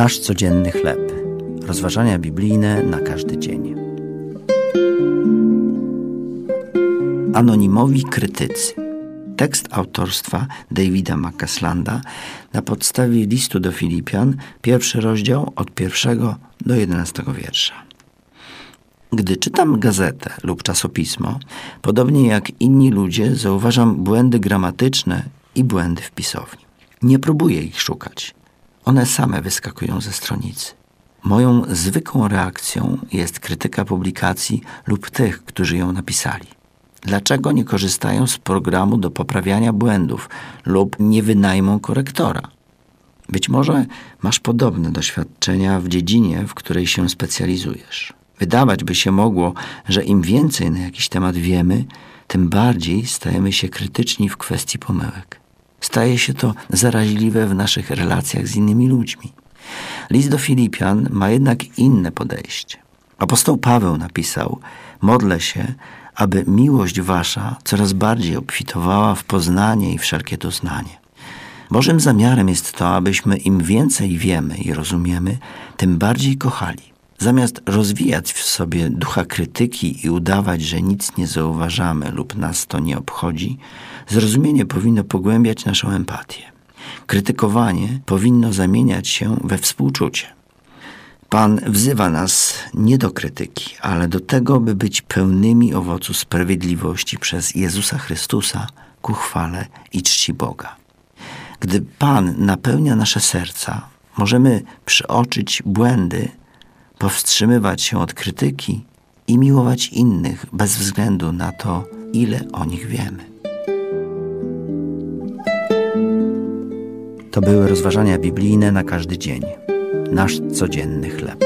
Nasz codzienny chleb. Rozważania biblijne na każdy dzień. Anonimowi krytycy. Tekst autorstwa Davida McCaslanda na podstawie listu do Filipian, pierwszy rozdział od pierwszego do jedenastego wiersza. Gdy czytam gazetę lub czasopismo, podobnie jak inni ludzie, zauważam błędy gramatyczne i błędy w pisowni. Nie próbuję ich szukać. One same wyskakują ze stronicy. Moją zwykłą reakcją jest krytyka publikacji lub tych, którzy ją napisali. Dlaczego nie korzystają z programu do poprawiania błędów lub nie wynajmą korektora? Być może masz podobne doświadczenia w dziedzinie, w której się specjalizujesz. Wydawać by się mogło, że im więcej na jakiś temat wiemy, tym bardziej stajemy się krytyczni w kwestii pomyłek. Staje się to zaraźliwe w naszych relacjach z innymi ludźmi. List do Filipian ma jednak inne podejście. Apostoł Paweł napisał: Modlę się, aby miłość wasza coraz bardziej obfitowała w poznanie i wszelkie doznanie. Bożym zamiarem jest to, abyśmy im więcej wiemy i rozumiemy, tym bardziej kochali. Zamiast rozwijać w sobie ducha krytyki i udawać, że nic nie zauważamy lub nas to nie obchodzi, zrozumienie powinno pogłębiać naszą empatię. Krytykowanie powinno zamieniać się we współczucie. Pan wzywa nas nie do krytyki, ale do tego, by być pełnymi owocu sprawiedliwości przez Jezusa Chrystusa ku chwale i czci Boga. Gdy Pan napełnia nasze serca, możemy przeoczyć błędy, powstrzymywać się od krytyki i miłować innych bez względu na to, ile o nich wiemy. To były rozważania biblijne na każdy dzień. Nasz codzienny chleb.